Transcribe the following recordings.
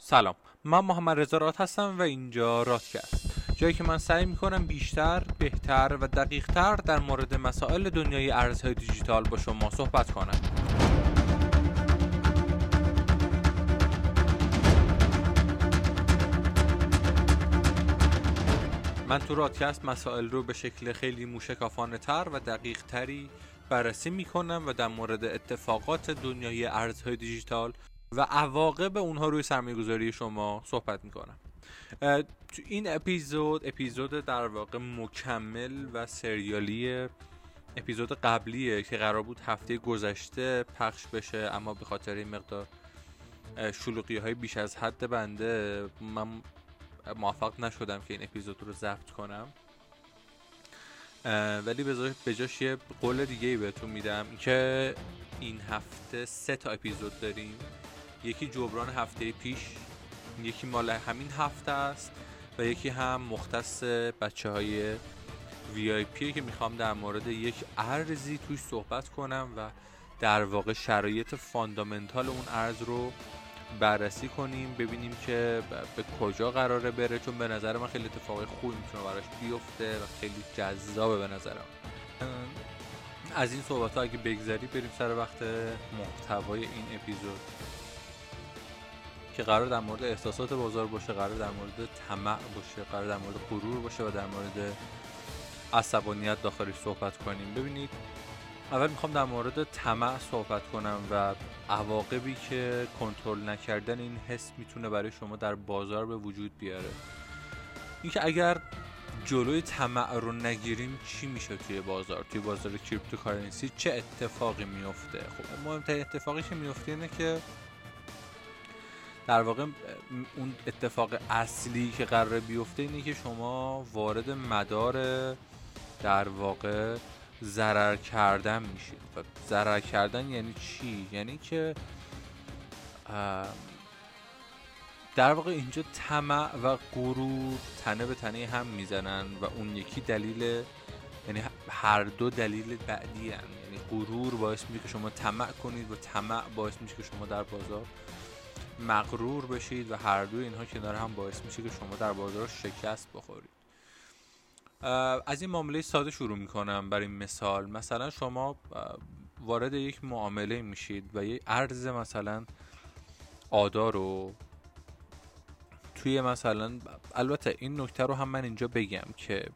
سلام. من محمد رضا رات هستم و اینجا راتکست جایی که من سعی می‌کنم بیشتر، بهتر و دقیقتر در مورد مسائل دنیای ارزهای دیجیتال با شما صحبت کنم. من تو رادکست مسائل رو به شکل خیلی موشکافانه تر و دقیق تری بررسی می‌کنم و در مورد اتفاقات دنیای ارزهای دیجیتال و عواقب اونها روی سرمایه گذاری شما صحبت می‌کنم. تو این اپیزود اپیزود در واقع مکمل و سریالی اپیزود قبلیه که قرار بود هفته گذشته پخش بشه اما به خاطر این مقدار شلوقی های بیش از حد بنده من موفق نشدم که این اپیزود رو ضبط کنم. ولی به جاش یه قول دیگه ای بهتون میدم که این هفته سه تا اپیزود داریم. یکی جبران هفته پیش یکی مال همین هفته است و یکی هم مختص بچه های VIP که می‌خوام در مورد یک ارزی توش صحبت کنم و در واقع شرایط fundamental اون ارز رو بررسی کنیم ببینیم که به کجا قراره بره. چون به نظر من خیلی اتفاقی خوبی می‌تونه براش بیفته و خیلی جذابه به نظرم. از این صحبت ها اگه بگذری بریم سر وقت محتوای این اپیزود. که قرار در مورد احساسات بازار باشه قرار در مورد طمع باشه قرار در مورد غرور باشه و در مورد عصبانیت داخلش صحبت کنیم. ببینید اول می‌خوام در مورد طمع صحبت کنم و عواقبی که کنترل نکردن این حس می‌تونه برای شما در بازار به وجود بیاره. اینکه اگر جلوی طمع رو نگیریم چی میشه توی بازار؟ توی بازار کریپتوکارنسی چه اتفاقی میفته؟ خب مهمترین اتفاقی که میفته اینه که در واقع اون اتفاق اصلی که قرار بیفته اینه که شما وارد مدار در واقع ضرر کردن میشید و ضرر کردن یعنی چی یعنی که در واقع اینجا طمع و غرور تنه به تنه هم می‌زنن و اون یکی دلیل یعنی هر دو دلیل بعدی هم. یعنی غرور باعث میشه که شما طمع کنید و طمع باعث میشه که شما در بازار مغرور بشید و هر دو اینها کنار هم باعث میشه که شما در بازار شکست بخورید. از این معامله ساده شروع می‌کنم برای مثال. مثلا شما وارد یک معامله میشید و یک ارز مثلا آدا رو توی مثلا البته این نکته رو هم من اینجا بگم که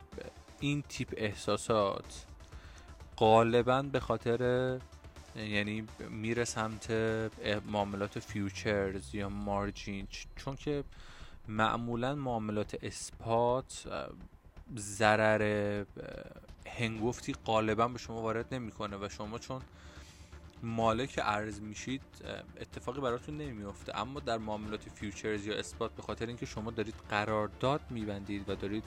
این تیپ احساسات غالبا به خاطر یعنی میره سمت معاملات فیوچرز یا مارجین چون که معمولا معاملات اثبات ضرر هنگفتی غالبا به شما وارد نمی‌کنه و شما چون مالک ارز میشید اتفاقی براتون نمیفته اما در معاملات فیوچرز یا اثبات به خاطر اینکه شما دارید قرارداد میبندید و دارید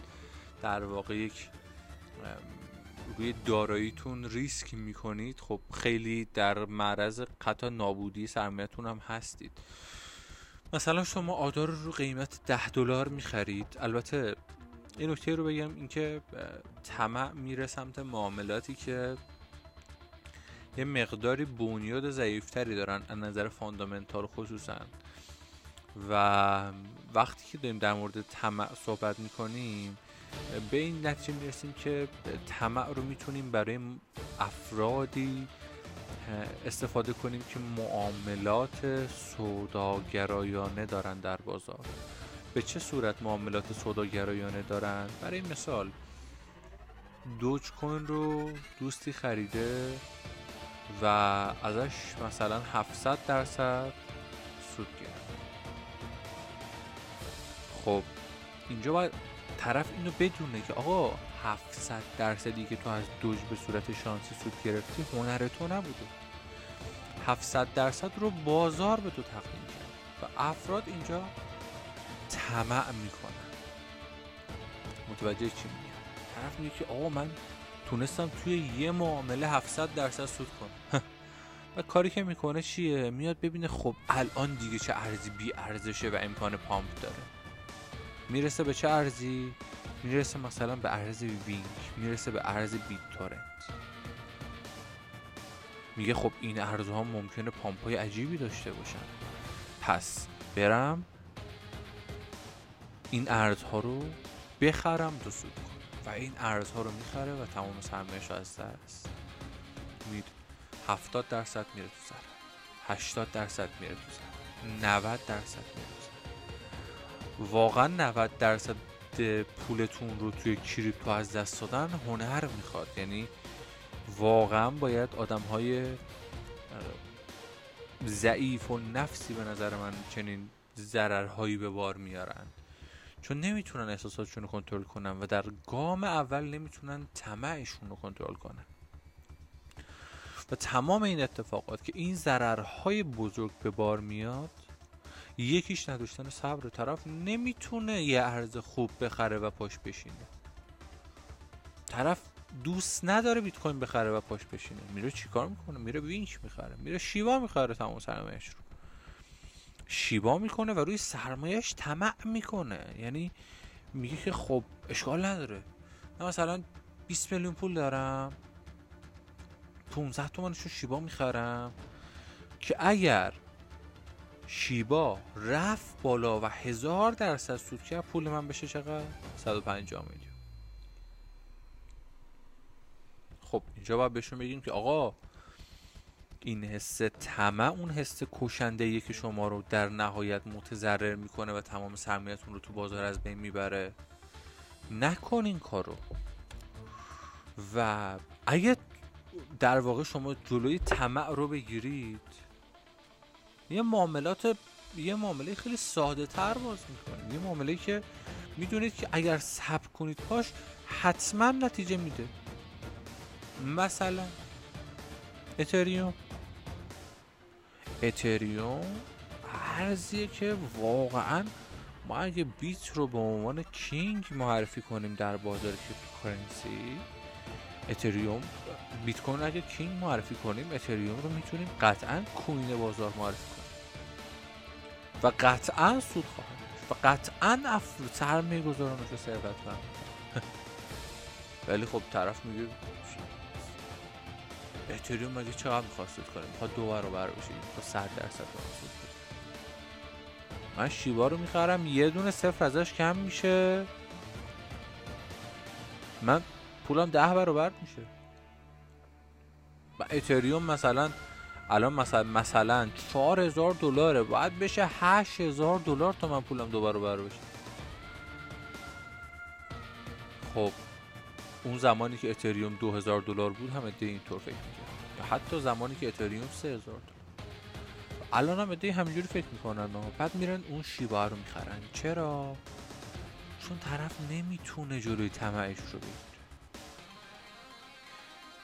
در واقع یک روی داراییتون ریسک می‌کنید؟ خب خیلی در معرض قطع نابودی سرمایهتون هم هستید. مثلا شما آدار رو قیمت ده دلار می‌خرید. البته این نکته رو بگم اینکه طمع میره سمت معاملاتی که یه مقداری بنیاد ضعیفتری دارن از نظر فاندامنتال خصوصا. و وقتی که داریم در مورد طمع صحبت می‌کنیم به این نتیجه می‌رسیم که طمع رو می‌تونیم برای افرادی استفاده کنیم که معاملات سوداگرایانه دارن در بازار. به چه صورت معاملات سوداگرایانه دارن؟ برای مثال دوج کوین رو دوستی خریده و ازش مثلا 700 درصد سود گرفت. خب اینجا باید طرف اینو بدونه که آقا 700 درصدی که تو از دوج به صورت شانسی سود گرفتی هنر تو نبوده. 700 درصد رو بازار به تو تقدیم کرد و افراد اینجا طمع می‌کنن. متوجه چی میگم؟ طرف میگه که آقا من تونستم توی یه معامله 700 درصد سود کنم. و کاری که می‌کنه چیه؟ میاد ببینه خب الان دیگه چه ارزی بی ارزشه و امکان پامپ داره. می‌رسه به چه ارزی؟ می‌رسه مثلا به ارز وینک می‌رسه به ارز بیت تورنت میگه خب این ارزها ممکنه پامپای عجیبی داشته باشن. پس برم این ارزها رو بخرم دو سود کنم و این ارزها رو می‌خره و تمام سرمایهش رو از دست میده 70 درصد میره تو سر. 80 درصد میره تو سر. 90 درصد میره تو واقعا 90 درصد پولتون رو توی کریپتو از دست دادن هنر می‌خواد. یعنی واقعا باید آدم های ضعیف و نفسی به نظر من چنین ضررهایی به بار میارن. چون نمی‌تونن احساساتشون رو کنترل کنن و در گام اول نمی‌تونن طمعشون رو کنترل کنن. و تمام این اتفاقات که این ضررهای بزرگ به بار میاد یکیش نداشتن صبر طرف نمی‌تونه یه ارز خوب بخره و پاش بشینه. طرف دوست نداره بیت کوین بخره و پاش بشینه. میره چیکار می‌کنه؟ میره وینچ می‌خره. میره شیوا می‌خره تمام سرمایهش رو. شیوا می‌کنه و روی سرمایهش طمع می‌کنه. یعنی میگه که خب اشکال نداره. من مثلا 20 میلیون پول دارم. 15 تومنش رو شیبا می‌خرم. که اگر شیبا رفت بالا و هزار درصد سود کرد پول من بشه چقدر؟ 150 میلیون. خب اینجا باید بهشون بگیم که آقا این حس طمع اون حس کشنده که شما رو در نهایت متضرر می‌کنه و تمام سرمایتون رو تو بازار از بین می‌بره. نکن این کارو. و اگه در واقع شما جلوی طمع رو بگیرید یه معاملات یه معامله خیلی ساده تر باز می‌کنید یه معامله که می‌دونید که اگر صبر کنید پاش حتما نتیجه میده. مثلا اتریوم. اتریوم ارزیه که واقعا ما اگه بیت رو به عنوان king معرفی کنیم در بازار cryptocurrency اتریوم بیت کوین اگه king معرفی کنیم اتریوم رو می‌تونیم قطعا queen بازار معرفی کنیم. و قطعا سود خواهد و قطعا افر سرمایه گذاران رو ثروتمند. ولی خب طرف میگه اتریوم مگه چقدر می‌خواد سود کنه؟ می‌خواد دو برابر بشه. می‌خواد صد درصد سود من شیبا رو می‌خرم یه دونه صفر ازش کم میشه. من پولم ده برابر میشه. و اتریوم مثلا الان مثلا مثلا 4000 دلاره. باید بشه 8000 دلار تا من پولم دو برابر بشه. خب اون زمانی که اتریوم 2000 دلار بود هم ایده اینطور فکر می‌کرد حتی زمانی که اتریوم 3000 دلار. الان هم ایده همینجوری فکر می‌کنن بعد میرن اون شیبا رو می‌خرن. چرا؟ چون طرف نمی‌تونه جلوی طمعش رو بگیره.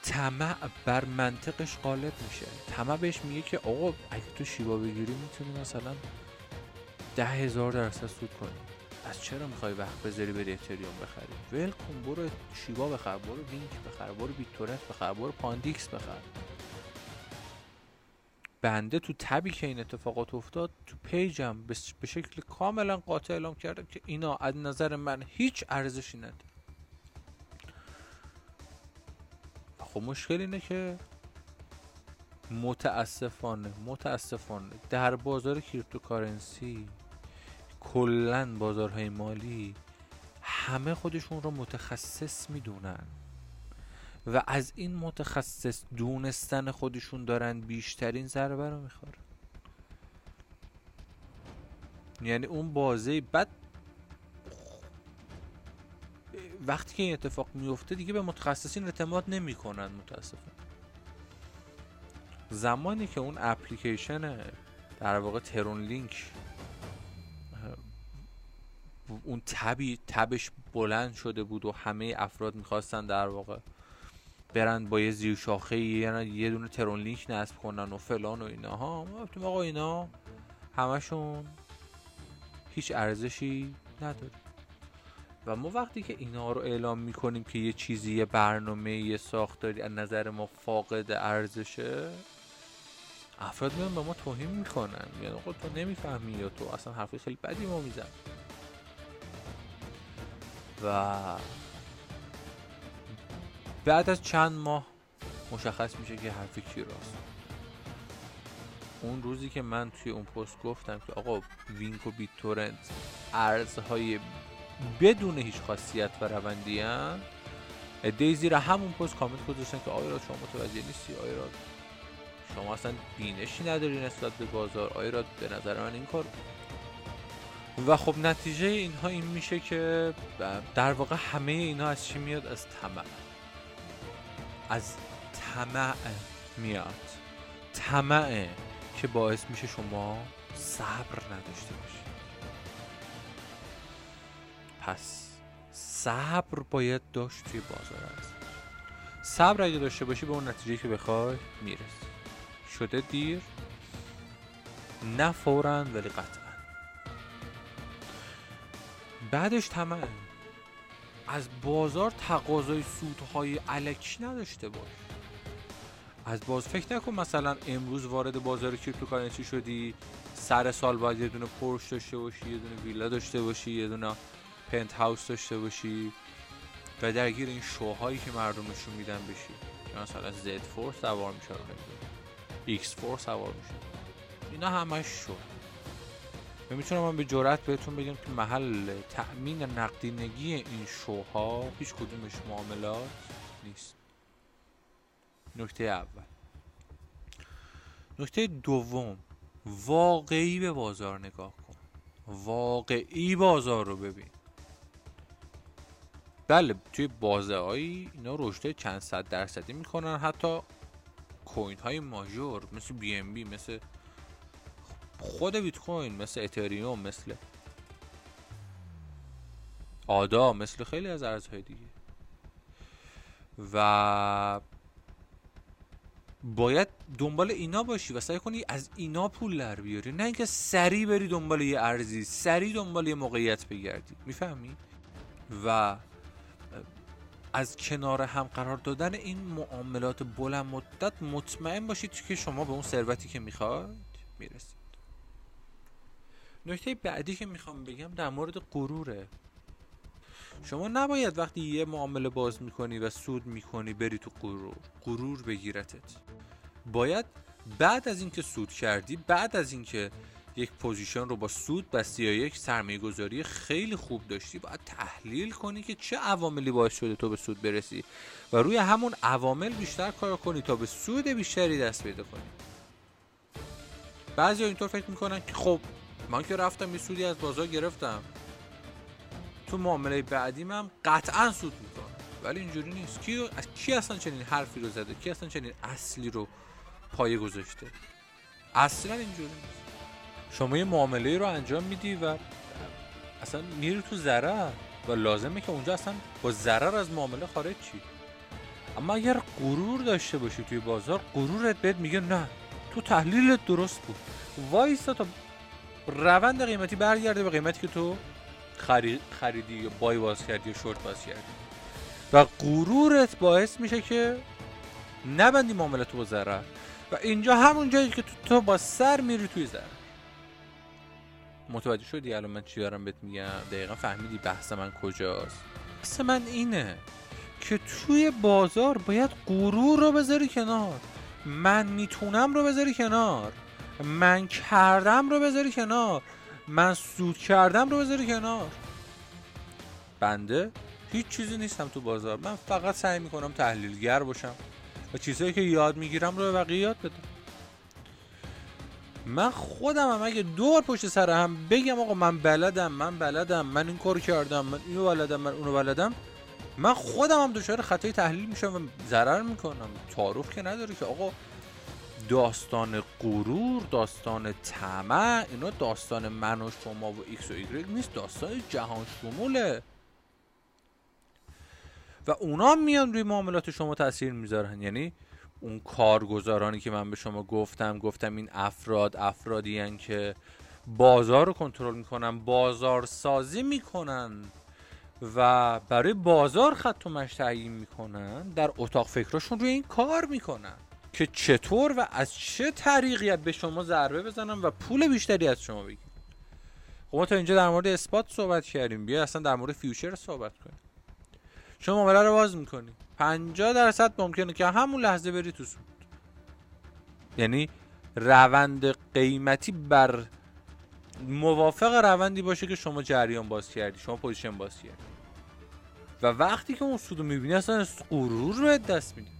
طمع بر منطقش غالب میشه. طمع بهش میگه که آقا اگه تو شیبا بگیری می‌تونی مثلا ده هزار درصد سود کنی. از چرا می‌خوای وقت بذاری بری اتریوم بخری؟ ول کن برو شیبا بخر برو وینک بخر برو بیت تورنت بخر برو پاندیکس بخر. بنده تو تبی که این اتفاقات افتاد تو page م به شکل کاملا قاطع اعلام کردم که اینا از نظر من هیچ ارزشی نداره. خب مشکل اینه که متاسفانه متاسفانه در بازار کریپتوکارنسی کلا بازارهای مالی همه خودشون رو متخصص می‌دونن و از این متخصص دونستن خودشون دارن بیشترین ضربه رو می‌خورن. یعنی اون بازه بعد وقتی که این اتفاق میفته دیگه به متخصصین اعتماد نمی‌کنن متاسفانه. زمانی که اون اپلیکیشن در واقع ترون لینک اون تبی تبش بلند شده بود و همه افراد می‌خواستن در واقع برن با یه زیر شاخه یه, یه دونه ترون لینک نصب کنن و فلان و اینا ها. ما آقا اینا همشون هیچ ارزشی نداره. و ما وقتی که اینا رو اعلام می‌کنیم که یه چیزی یه برنامه یه ساختاری از نظر ما فاقد ارزشه افراد میان به ما توهین می‌کنن. میان آقا تو نمی‌فهمی یا تو اصلا حرفی خیلی بدی ما میزن و بعد از چند ماه مشخص میشه که حرف کی راست. اون روزی که من توی اون پست گفتم که آقا وینک و بیت تورنت ارزهای بدون هیچ خاصیت و روندی هم ادهی زیر همون پست کامنت گذاشتن که آیا شما متوجه نیستی؟ آیا شما اصلا بینشی نداری نسبت به بازار؟ آیا به نظر من این کار و خب نتیجه اینها این میشه که در واقع همه اینها از چی میاد؟ از طمع. از طمع میاد. طمعه که باعث میشه شما صبر نداشته باشید. پس صبر باید داشت توی بازار هست صبر اگه داشته باشی به اون نتیجه که بخوای می‌رسی. شده دیر نه فورا ولی قطعا. بعدش طمع از بازار تقاضای سودهای الکی نداشته باش. از باز فکر نکن مثلا امروز وارد بازار cryptocurrency شدی سر سال باید یه دونه پورشه داشته باشی یه دونه ویلا داشته باشی یه دونه پنت هاوس داشته باشی و درگیر این شوهایی که مردم نشون میدن بشی. مثلا Z4 سوار میشه رو X4 سوار میشه اینا همش شو. و می‌تونم من به جرات بهتون بگم که محل تأمین نقدینگی این شوها هیچ کدومش معاملات نیست. نکته اول. نکته دوم. واقعی به بازار نگاه کن. واقعی بازار رو ببین. بله توی بازه هایی اینا رشد چند صد درصدی می‌کنن. حتی کوین های ماژور مثل بی ام بی مثل خود بیت کوین مثل اتریوم مثل آدا مثل خیلی از ارزهای دیگه. و باید دنبال اینا باشی و سعی کنی از اینا پول در بیاری. نه اینکه سریع بری دنبال یه ارزی سریع دنبال یه موقعیت بگردی. می‌فهمی؟ و از کنار هم قرار دادن این معاملات بلند مدت مطمئن باشید که شما به اون ثروتی که می‌خواید می‌رسید. نکته بعدی که می‌خوام بگم در مورد غروره. شما نباید وقتی یه معامله باز می‌کنی و سود می‌کنی بری تو غرور غرور بگیرتت. باید بعد از اینکه سود کردی بعد از اینکه یک position رو با سود بستی یا یک سرمایه گذاری خیلی خوب داشتی. باید تحلیل کنی که چه عواملی باعث شده تو به سود برسی و روی همون عوامل بیشتر کار کنی تا به سود بیشتری دست پیدا کنی. بعضی اینطور فکر می‌کنن که خب من که رفتم یه سودی از بازار گرفتم. تو معامله بعدی هم قطعا سود می‌کنم. ولی اینجوری نیست. کی از کی اصلا چنین حرفی رو زده؟ کی اصلا چنین اصلی رو پایه گذاشته؟ اصلا اینجوری نیست. شما یه معامله رو انجام میدی و اصلا میری تو ضرر و لازمه که اونجا اصلا با ضرر از معامله خارج چی اما اگر غرور داشته باشی توی بازار غرورت بهت میگه نه تو تحلیلت درست بود. وایستا تا روند قیمتی برگرده به قیمتی که تو خریدی یا بای باز کردی یا شورت باز کردی. و غرورت باعث میشه که نبندی معامله تو با ضرر و اینجا همون جایی که تو, تو با سر میری توی ضرر متوجه شدی الان من چی دارم بهت میگم؟ دقیقا فهمیدی بحث من کجاست. بحث من اینه که توی بازار باید غرور رو بذاری کنار. من می‌تونم رو بذاری کنار. من کردم رو بذاری کنار. من سود کردم رو بذاری کنار. بنده هیچ چیزی نیستم تو بازار. من فقط سعی می‌کنم تحلیلگر باشم و چیزهایی که یاد می‌گیرم رو به بقیه یاد بدم. من خودم هم اگه دو بار پشت سر هم بگم آقا من بلدم من بلدم من این کار کردم من اینو بلدم من اونو بلدم. من خودم هم دچار خطای تحلیل میشم و ضرر می‌کنم. تعارف که نداره که آقا داستان غرور داستان طمع اینا داستان من و شما و ایکس و ایگرگ نیست داستان جهان شموله. و اونا میان روی معاملات شما تاثیر می‌ذارن. یعنی اون کارگزارانی که من به شما گفتم گفتم این افراد افرادی که بازار رو کنترل می‌کنن بازار سازی می‌کنن و برای بازار خط و مش تعیین می‌کنن در اتاق فکرشون روی این کار می‌کنن که چطور و از چه طریقی به شما ضربه بزنن و پول بیشتری از شما بگیرن. خب ما تا اینجا در مورد اثبات صحبت کردیم. بیا اصلا در مورد فیوچر صحبت کنیم. شما معامله رو باز می‌کنی. 50 درصد ممکنه که همون لحظه بری تو سود. یعنی روند قیمتی بر موافق روندی باشه که شما جریان باز کردی شما position باز کردی. و وقتی که اون سود رو می‌بینی اصلا غرور رو دست میدی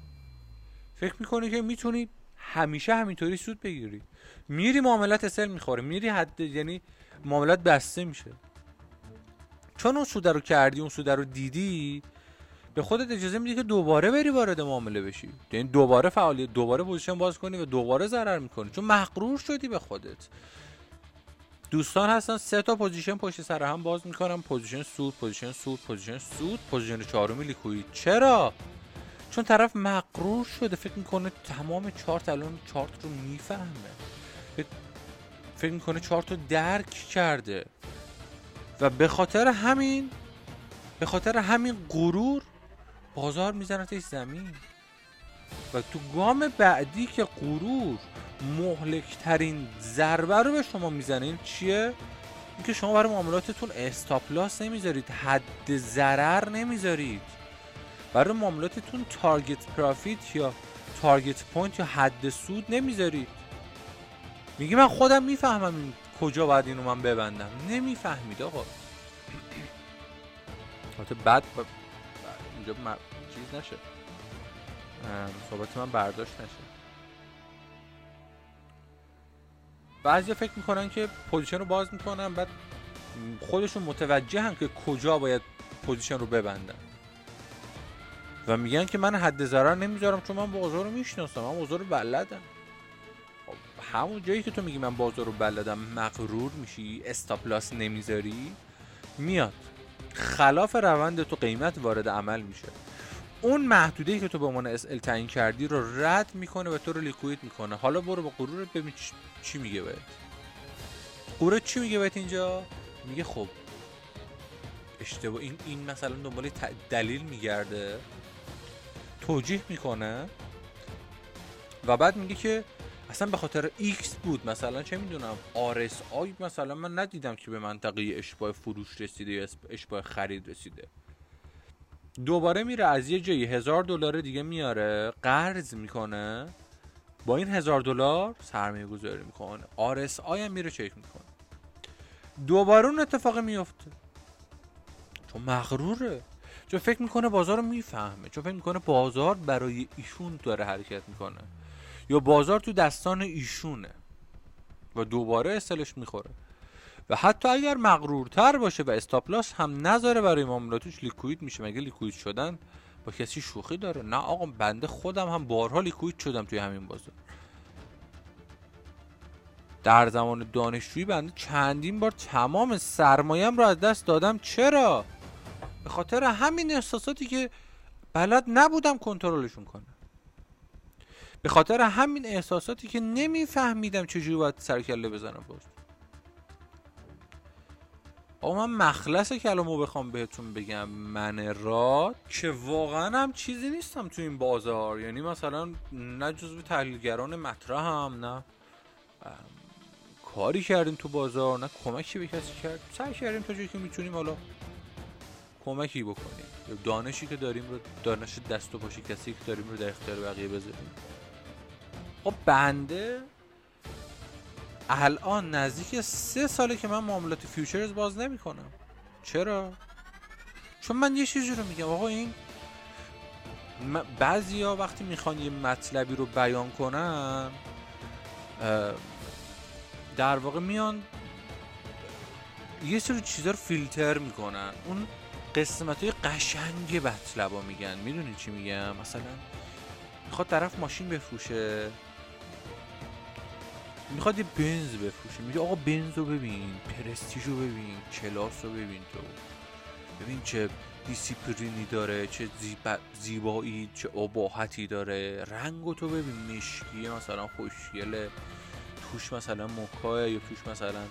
فکر می‌کنی که می‌تونی همیشه همینطوری سود بگیری. میری معاملات SL می‌خوره میری حد یعنی معاملات بسته میشه. چون اون سود رو کردی اون سود رو دیدی به خودت اجازه میدی که دوباره بری وارد معامله بشی؟ یعنی دوباره فعالیت دوباره position باز کنی و دوباره ضرر می‌کنی. چون مغرور شدی به خودت. دوستان هستن سه تا position پشت سر هم باز می‌کنم. position سود position سود position سود. position چهارمی liquid چرا؟ چون طرف مغرور شده. فکر می‌کنه تمام چارت الان چارت رو می‌فهمه. فکر می‌کنه چارت رو درک کرده. و به خاطر همین به خاطر همین غرور بازار میزنتش زمین. و تو گام بعدی که غرور مهلکترین ضربه رو به شما می‌زنه این چیه؟ اینکه شما برای معاملاتتون stop loss نمی‌ذارید حد ضرر نمی‌ذارید. برای معاملاتتون target profit یا target point یا حد سود نمی‌ذارید. میگی من خودم می‌فهمم این کجا باید اینو من ببندم. نمی‌فهمید آقا. البته بعد اینجا چیز نشه. صحبت من برداشت نشه. بعضی فکر می‌کنن که position رو باز می‌کنن بعد خودشون متوجه هم که کجا باید position رو ببندن. و میگن که من حد ضرر نمی‌ذارم چون من بازار رو می‌شناسم من بازار رو بلدم. خب، همون جایی که تو میگی من بازار رو بلدم مغرور میشی stop loss نمی‌ذاری میاد. خلاف روند تو قیمت وارد عمل میشه. اون محدوده که تو به عنوان SL تعیین کردی رو رد می‌کنه و تو رو liquid می‌کنه. حالا برو با غرور ببین چی میگه باید غرور چی میگه باید اینجا؟ میگه خب اشتباه این این مثلا دنبال دلیل میگرده. توجیه می‌کنه. و بعد میگه که اصلا به خاطر ایکس بود مثلا چه می‌دونم RSI مثلا من ندیدم که به منطقه اشباع فروش رسیده یا اشباع خرید رسیده. دوباره میره از یه جایی هزار دلار دیگه میاره قرض می‌کنه. با این هزار دلار سرمایه گذاری می‌کنه. آرس آی هم میره چک می‌کنه. دوباره اون اتفاق میفته چون مغروره. چون فکر می‌کنه بازار رو می‌فهمه. چون فکر می‌کنه بازار برای ایشون داره حرکت می‌کنه. یا بازار تو دستان ایشونه و دوباره استلش می‌خوره. و حتی اگر مغرورتر باشه و استاپلاس هم نذاره برای معاملاتش لیکوید میشه. مگه لیکوید شدن؟ با کسی شوخی داره. نه آقا بنده خودم هم بارها لیکوید شدم توی همین بازار. در زمان دانشجویی بنده چندین بار تمام سرمایم رو از دست دادم. چرا؟ به خاطر همین احساساتی که بلد نبودم کنترلشون کنم. به خاطر همین احساساتی که نمیفهمیدم چجوری باید سرکله بزنم باز. آقا من مخلص کلامو بخوام بهتون بگم. من را که واقعا هم چیزی نیستم تو این بازار. یعنی مثلا نه جزو تحلیلگران مطرح هم نه کاری کردیم تو بازار نه کمکی به کسی کرد. سعی کردیم تا جایی که می‌تونیم حالا کمکی بکنیم. دانشی که داریم رو دانش دست و پاشی کسی که داریم رو در اختیار بقیه بذاریم. خب بنده الان نزدیک سه ساله که من معاملات فیوچرز باز نمی کنم چرا؟ چون من یه چیزی رو میگم. آقا این بعضی ها وقتی می‌خوان یه مطلبی رو بیان کنن در واقع میان یه سری چیزا رو فیلتر می‌کنن. اون قسمت های قشنگ مطلب میگن. می‌دونی چی میگم؟ مثلا می‌خواد طرف ماشین بفروشه. می‌خواد یه بنز بفروشه میگه آقا بنز رو ببین پرستیج رو ببین کلاس رو ببین تو. ببین چه دیسیپلینی داره چه زیبایی چه اباحتی داره. رنگ تو ببین مشکیه مثلا خوشگله. توش مثلا مکاه یا توش مثلا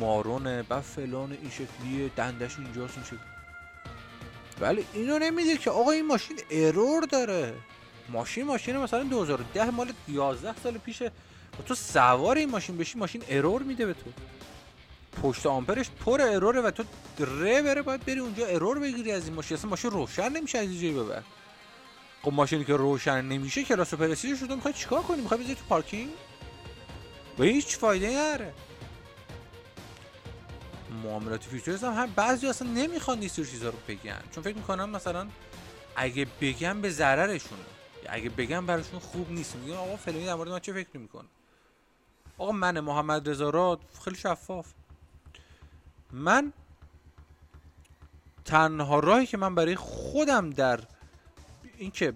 مارونه. بعد فلان این شکلیه. دندش اینجاست این شکلی ولی اینو نمیده که آقا این ماشین error داره. ماشین ماشین مثلا 2010 مال 11 سال پیشه. و تو سوار این ماشین بشی ماشین error میده به تو. پشت آمپرش پر error ه و تو ره بره باید بری اونجا error بگیری از این ماشین. اصلا ماشین روشن نمیشه از اینجایی ببر. خب ماشینی که روشن نمیشه کلاس و پرستیژ شده می‌خوای چیکار کنی؟ می‌خوای بذاری تو پارکینگ؟ و هیچ فایده نداره معاملات فیوچرز هم, هم بعضی اصلا نمی‌خوان این چیزا رو بگن. چون فکر می‌کنم مثلا اگه بگم به ضررشونه اگه بگم براشون خوب نیست میگن آقا فلانی در مورد من چه فکر می‌کنه؟ آقا من محمد رضا خیلی شفاف. من تنها راهی که من برای خودم در اینکه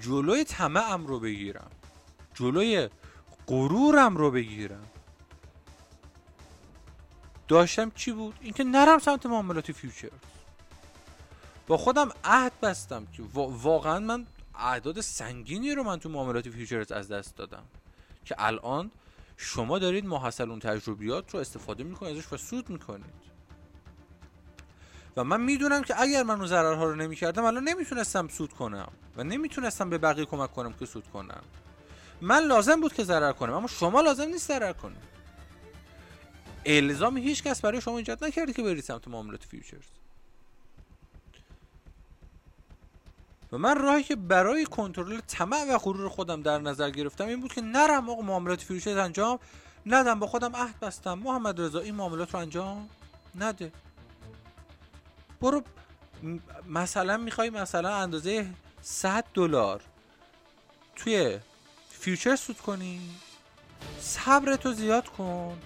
جلوی طمعم رو بگیرم جلوی غرورم رو بگیرم داشتم چی بود؟ اینکه نرم سمت معاملات futures با خودم عهد بستم که واقعا من اعداد سنگینی رو من تو معاملات futures از دست دادم. که الان شما دارید محصل اون تجربیات رو استفاده می‌کنید ازش و سود می‌کنید. و من می‌دونم که اگر من اون ضررها رو نمی‌کردم الان نمی‌تونستم سود کنم و نمی‌تونستم به بقیه کمک کنم که سود کنم. من لازم بود که ضرر کنم اما شما لازم نیست ضرر کنید الزام هیچ کس برای شما ایجاد نکرده که برید سمت معاملات futures. و من راهی که برای کنترل طمع و غرور خودم در نظر گرفتم این بود که نرم آقا معاملات futures انجام ندم با خودم عهد بستم. محمد رضا این معاملات رو انجام نده. برو مثلا می‌خوای مثلا اندازه 100 دلار توی future سود کنی؟ صبرتو زیاد کن.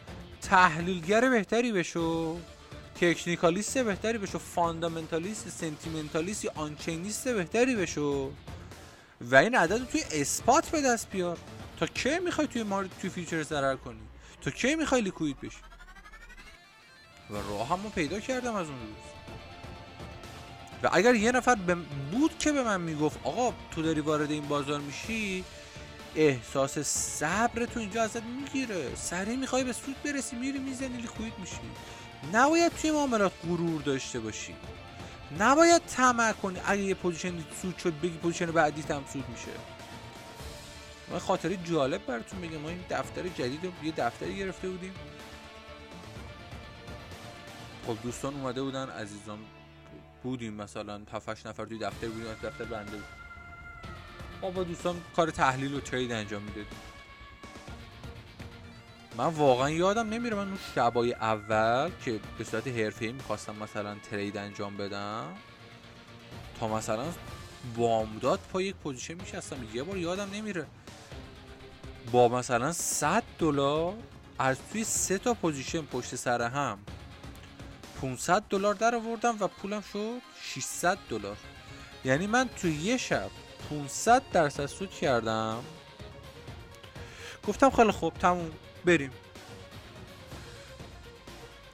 تحلیلگر بهتری بشو. technicalist بهتری بشو fundamentalist sentimentalist یا on-chainist بهتری بشو. و این عدد توی spot به دست بیار. تا کی می‌خوای توی مار توی future ضرر کنی؟ تا کی می‌خوای liquid بشی؟ و راه همون پیدا کردم از اون روز. و اگر یه نفر بود که به من می‌گفت آقا تو داری وارد این بازار میشی احساس صبر تو اینجا ازت می‌گیره. سریع می‌خوای به سود برسی میری می‌زنی liquid میشی. نباید توی معاملات غرور داشته باشی. نباید طمع کنی اگه یه position سود شد بگی position بعدی هم سود میشه. ما خاطره جالب براتون بگم ما این دفتر جدید رو یه دفتری گرفته بودیم. خب دوستان اومده بودن عزیزان بودیم مثلا 7 نفر توی دفتر بودیم از دفتر بنده بود. ما با دوستان کار تحلیل و ترید انجام می‌دادیم. من واقعا یادم نمیره من اون شبای اول که به صورت حرفه‌ای می‌خواستم مثلا ترید انجام بدم تا مثلا بامداد پا یک پوزیشن میشستم. یه بار یادم نمیره. با مثلا 100 دلار از توی سه تا position پشت سر هم 500 دلار در آوردم و پولم شد 600 دلار. یعنی من توی یه شب 500 درصد سود کردم. گفتم خیلی خوب تموم. بریم.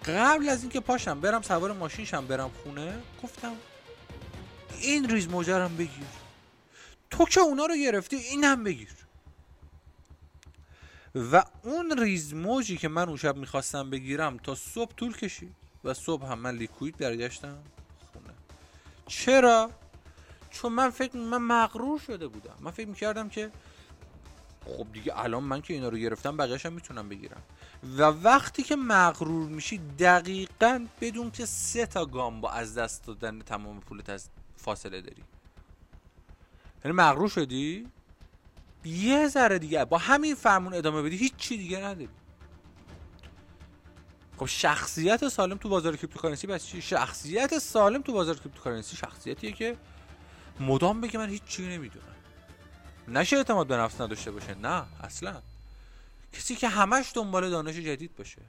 قبل از اینکه پاشم برم سوار ماشینشم برم خونه گفتم این ریز موجرم بگیر. تو که اونا رو گرفتی این هم بگیر. و اون ریز موجی که من اون شب می‌خواستم بگیرم تا صبح طول کشید و صبح هم من لیکوید برگشتم خونه. چرا؟ چون من فکر من مغرور شده بودم. من فکر می‌کردم که خب دیگه الان من که اینا رو گرفتم بقیه‌اش هم می‌تونم بگیرم. و وقتی که مغرور میشی دقیقا بدون که سه تا گام با از دست دادن تمام پولت از فاصله داری. یعنی مغرور شدی؟ یه ذره دیگه. با همین فرمون ادامه بدی هیچ چی دیگه نداری. خب شخصیت سالم تو بازار cryptocurrency پس چی؟ شخصیت سالم تو بازار cryptocurrency شخصیتیه که مدام بگه من هیچ چی نمی‌دونم. نشه اعتماد به نفس نداشته باشه. نه اصلا. کسی که همش دنبال دانش جدید باشه.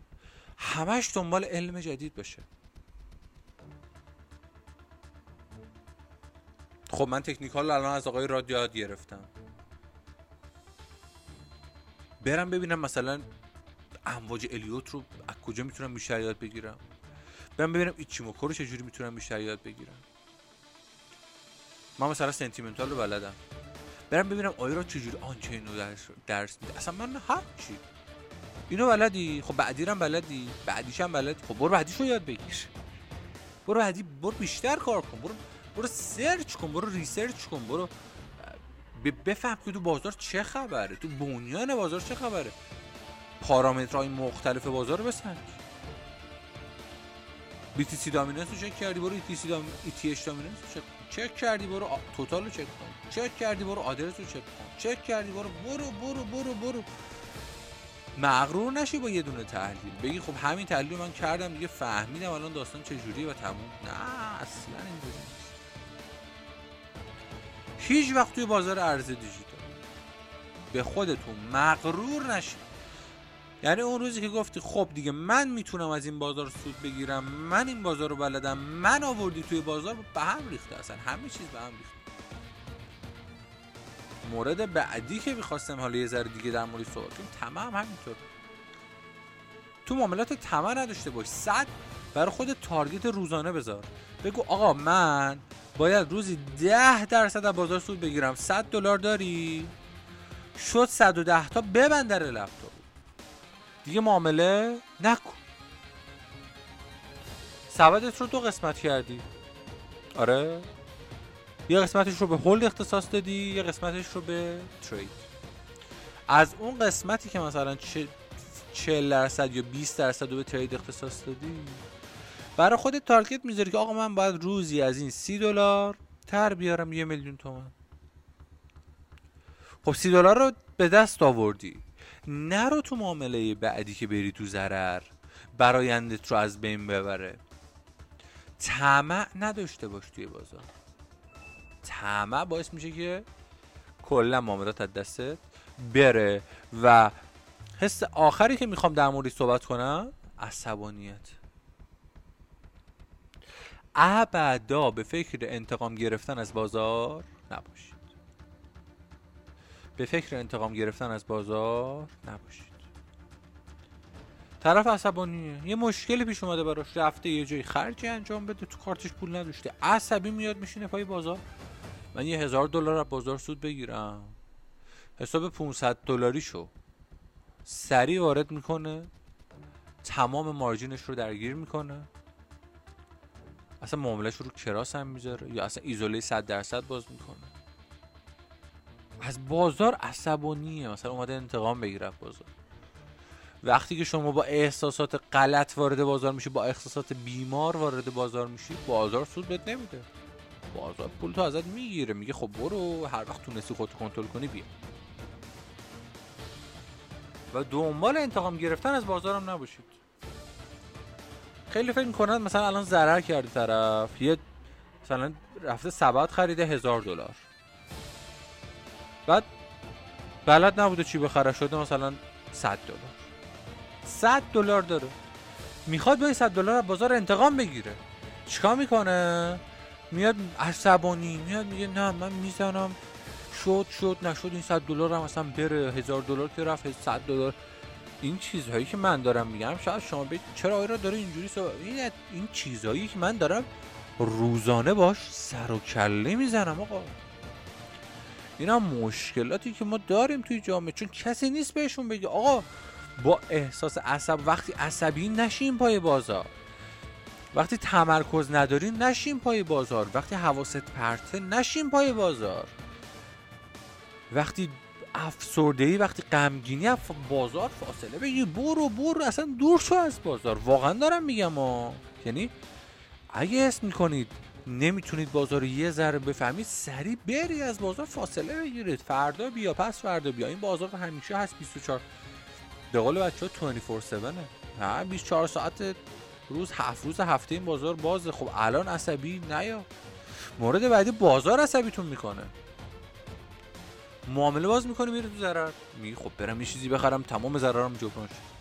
همش دنبال علم جدید باشه. خب من technical الان از آقای رادیو یاد گرفتم. برم ببینم مثلا امواج الیوت رو از کجا می‌تونم بیشتر یاد بگیرم؟ برم ببینم ایچیموکو رو چجوری می‌تونم بیشتر یاد بگیرم؟ من مثلا sentimental رو بلدم. برم ببینم آیا را چجوری on-chain رو درس, درس میده. اصلا من هر چی؟ اینو بلدی؟ خب بعدی هم بلدی؟ بعدیش هم بلدی؟ خب برو بعدیش رو یاد بگیر. برو بعدی برو بیشتر کار کن. برو برو search کن برو research کن برو بفهم که تو بازار چه خبره؟ تو بنیان بازار چه خبره؟ پارامترهای مختلف بازار رو بسنج. BTC dominance رو چک کردی؟ برو ETC dom... ETH dominance رو چک چک کردی برو آ... total رو چک کن چک کردی برو آدرس رو چک کن چک کردی برو برو برو برو برو مغرور نشی با یه دونه تحلیل بگی خب همین تحلیل من کردم دیگه فهمیدم الان داستان چجوریه و تموم نه اصلا اینجوری نیست هیچ وقت توی بازار ارز دیجیتال به خودتون مغرور نشید یعنی اون روزی که گفتی خب دیگه من می‌تونم از این بازار سود بگیرم من این بازار رو بلدم من آوردی توی بازار به هم ریخته اصلا همه چیز به هم ریخته. مورد بعدی که می‌خواستم حالا یه ذره دیگه در مورد صحبت کنیم تمام همینطور. تو معاملات طمع نداشته باش صد برای خود تارگت روزانه بذار. بگو آقا من باید روزی ده درصد از بازار سود بگیرم 100 دلار داری؟ شد 110 تا ببند در لپتاپ. دیگه معامله نکن. سبدت رو دو قسمت کردی. آره. یه قسمتش رو به هولد اختصاص دادی یه قسمتش رو به ترید. از اون قسمتی که مثلا 40 درصد یا 20 درصد رو به ترید اختصاص دادی برای خودت تارگت می‌ذاری که آقا من باید روزی از این سی دلار تر بیارم یه میلیون تومن. خب سی دلار رو به دست آوردی. نرو تو معامله بعدی که بری تو ضرر. برایندت رو از بین ببره. طمع نداشته باش توی بازار. طمع باعث میشه که کلا معاملات از دستت بره و حس آخری که می‌خوام در موردش صحبت کنم عصبانیت. ابدا به فکر انتقام گرفتن از بازار نباشید به فکر انتقام گرفتن از بازار نباشید. طرف عصبانیه یه مشکلی پیش اومده براش. رفته یه جایی خرجی انجام بده. تو کارتش پول نداشته. عصبی میاد میشینه پای بازار. من یه هزار دلار از بازار سود بگیرم. حساب 500 دلاری شو سریع وارد می‌کنه. تمام مارجینش رو درگیر می‌کنه. اصلا معاملش رو کراس هم می‌ذاره. یا اصلا ایزوله 100 درصد باز می‌کنه. از بازار عصبانیه. مثلا اومده انتقام بگیره بازار. وقتی که شما با احساسات غلط وارد بازار میشی با احساسات بیمار وارد بازار میشی بازار سود بهت نمیده. بازار پول تو ازت می‌گیره. میگه خب برو هر وقت تونستی خودت کنترل کنی بیا. و دنبال انتقام گرفتن از بازارم نباشید. خیلی فکر می‌کنن مثلا الان ضرر کرده طرف. یه مثلا رفته سبد خریده هزار دلار. بعد بلد نبوده چی بخره شده مثلا 100 دلار. 100 دلار داره. می‌خواد با 100 دلار از بازار انتقام بگیره. چیکار می‌کنه؟ میاد عصبانی میاد میگه نه من می‌زنم. شد شد نشد این 100 دلار هم اصلا بره. هزار دلار که رفت 100 دلار. این چیزهایی که من دارم میگم شاید شما بگید چرا آیرا داره اینجوری سو... این این چیزهایی که من دارم روزانه باش سر و کله می‌زنم آقا. اینا مشکلاتی که ما داریم توی جامعه. چون کسی نیست بهشون بگه آقا با احساس عصب وقتی عصبی نشین پای بازار. وقتی تمرکز ندارین نشین پای بازار. وقتی حواست پرته نشین پای بازار. وقتی افسردگی وقتی غمگینی از بازار فاصله بگی برو برو اصلا دور شو از بازار. واقعا دارم میگم ها. یعنی اگه اسم می‌کنید نمی‌تونید بازار یه ذره بفهمید سریع بری از بازار فاصله بگیرید. فردا بیا پس فردا بیا. این بازار همیشه هست 24 به قول بچه ها 24 7 نه 24 ساعت روز هفت روز هفته این بازار بازه. خب الان عصبی نیا. مورد بعدی بازار عصبیتون می‌کنه. معامله باز می‌کنی میره تو ضرر. میگی خب برم یه چیزی بخرم تمام ضررم جبران شد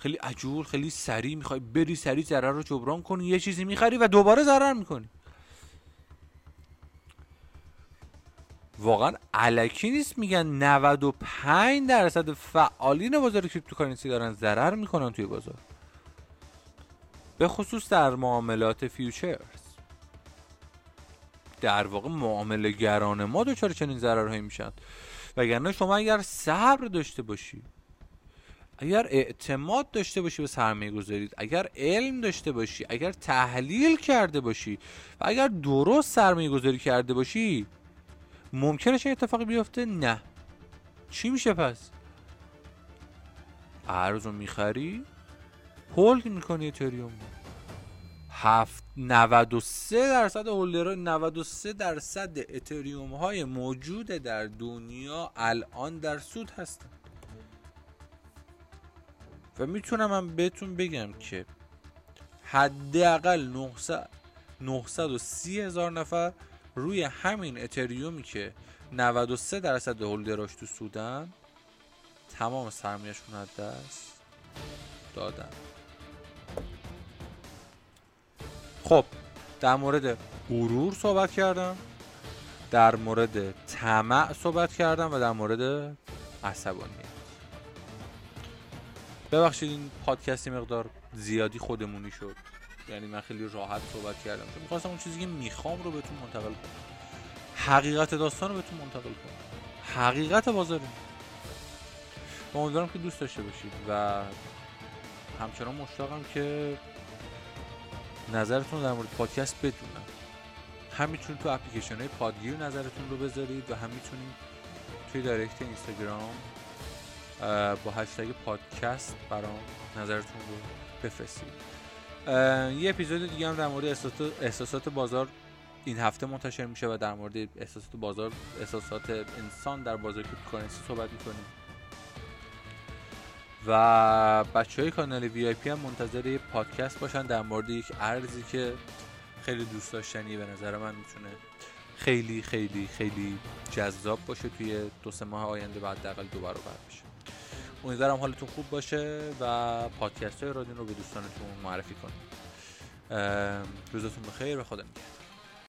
خیلی عجول خیلی سریع می‌خوای بری سریع ضرر رو جبران کنی یه چیزی می‌خری و دوباره ضرر می‌کنی. واقعا الکی نیست میگن 95 درصد فعالین بازار cryptocurrency دارن ضرر می‌کنن توی بازار. به خصوص در معاملات futures. در واقع معامله گران ما دچار چنین ضررهایی میشن. وگرنه شما اگر صبر داشته باشی اگر اعتماد داشته باشی به سرمایه گذارید اگر علم داشته باشی اگر تحلیل کرده باشی و اگر درست سرمایه گذاری کرده باشی ممکنه چه اتفاقی بیفته؟ نه. چی میشه پس؟ ارز رو می‌خری هولد می‌کنی اتریوم هفت 93 درصد هولدرها 93 درصد اتریوم های موجود در دنیا الان در سود هستند و می‌تونم من بهتون بگم که حداقل 900 930 هزار نفر روی همین اتریومی که 93 درصد هولدراش تو سودن تمام سرمایهشون از دست دادن. خب در مورد غرور صحبت کردم در مورد طمع صحبت کردم و در مورد عصبانیت ببخشید این پادکستی مقدار زیادی خودمونی شد. یعنی من خیلی راحت صحبت کردم. چون می‌خواستم اون چیزی که می‌خوام رو بهتون منتقل کنم. حقیقت داستان رو بهتون منتقل کنم. حقیقت بازاره و امیدوارم که دوست داشته باشید و همچنان مشتاقم که نظرتون در مورد پادکست بدونم. هم می‌تونید تو اپلیکیشن های پادگیر نظرتون رو بذارید و هم می‌تونید توی direct اینستاگرام با هشتگ پادکست برام نظرتون رو بفرستید. یه اپیزود دیگه هم در مورد احساسات بازار این هفته منتشر میشه و در مورد احساسات بازار احساسات انسان در بازار cryptocurrency صحبت می‌کنیم. و بچه های کانال VIP هم منتظر یه پادکست باشن در مورد یک ارزی که خیلی دوست داشتنی به نظر من می‌تونه خیلی خیلی خیلی جذاب باشه توی دو سه ماه آینده بعد دقل دو برابر بشه. امیدوارم حالتون خوب باشه و پادکست های رادین رو به دوستانتون معرفی کنید روزتون بخیر و خدا نگهدار.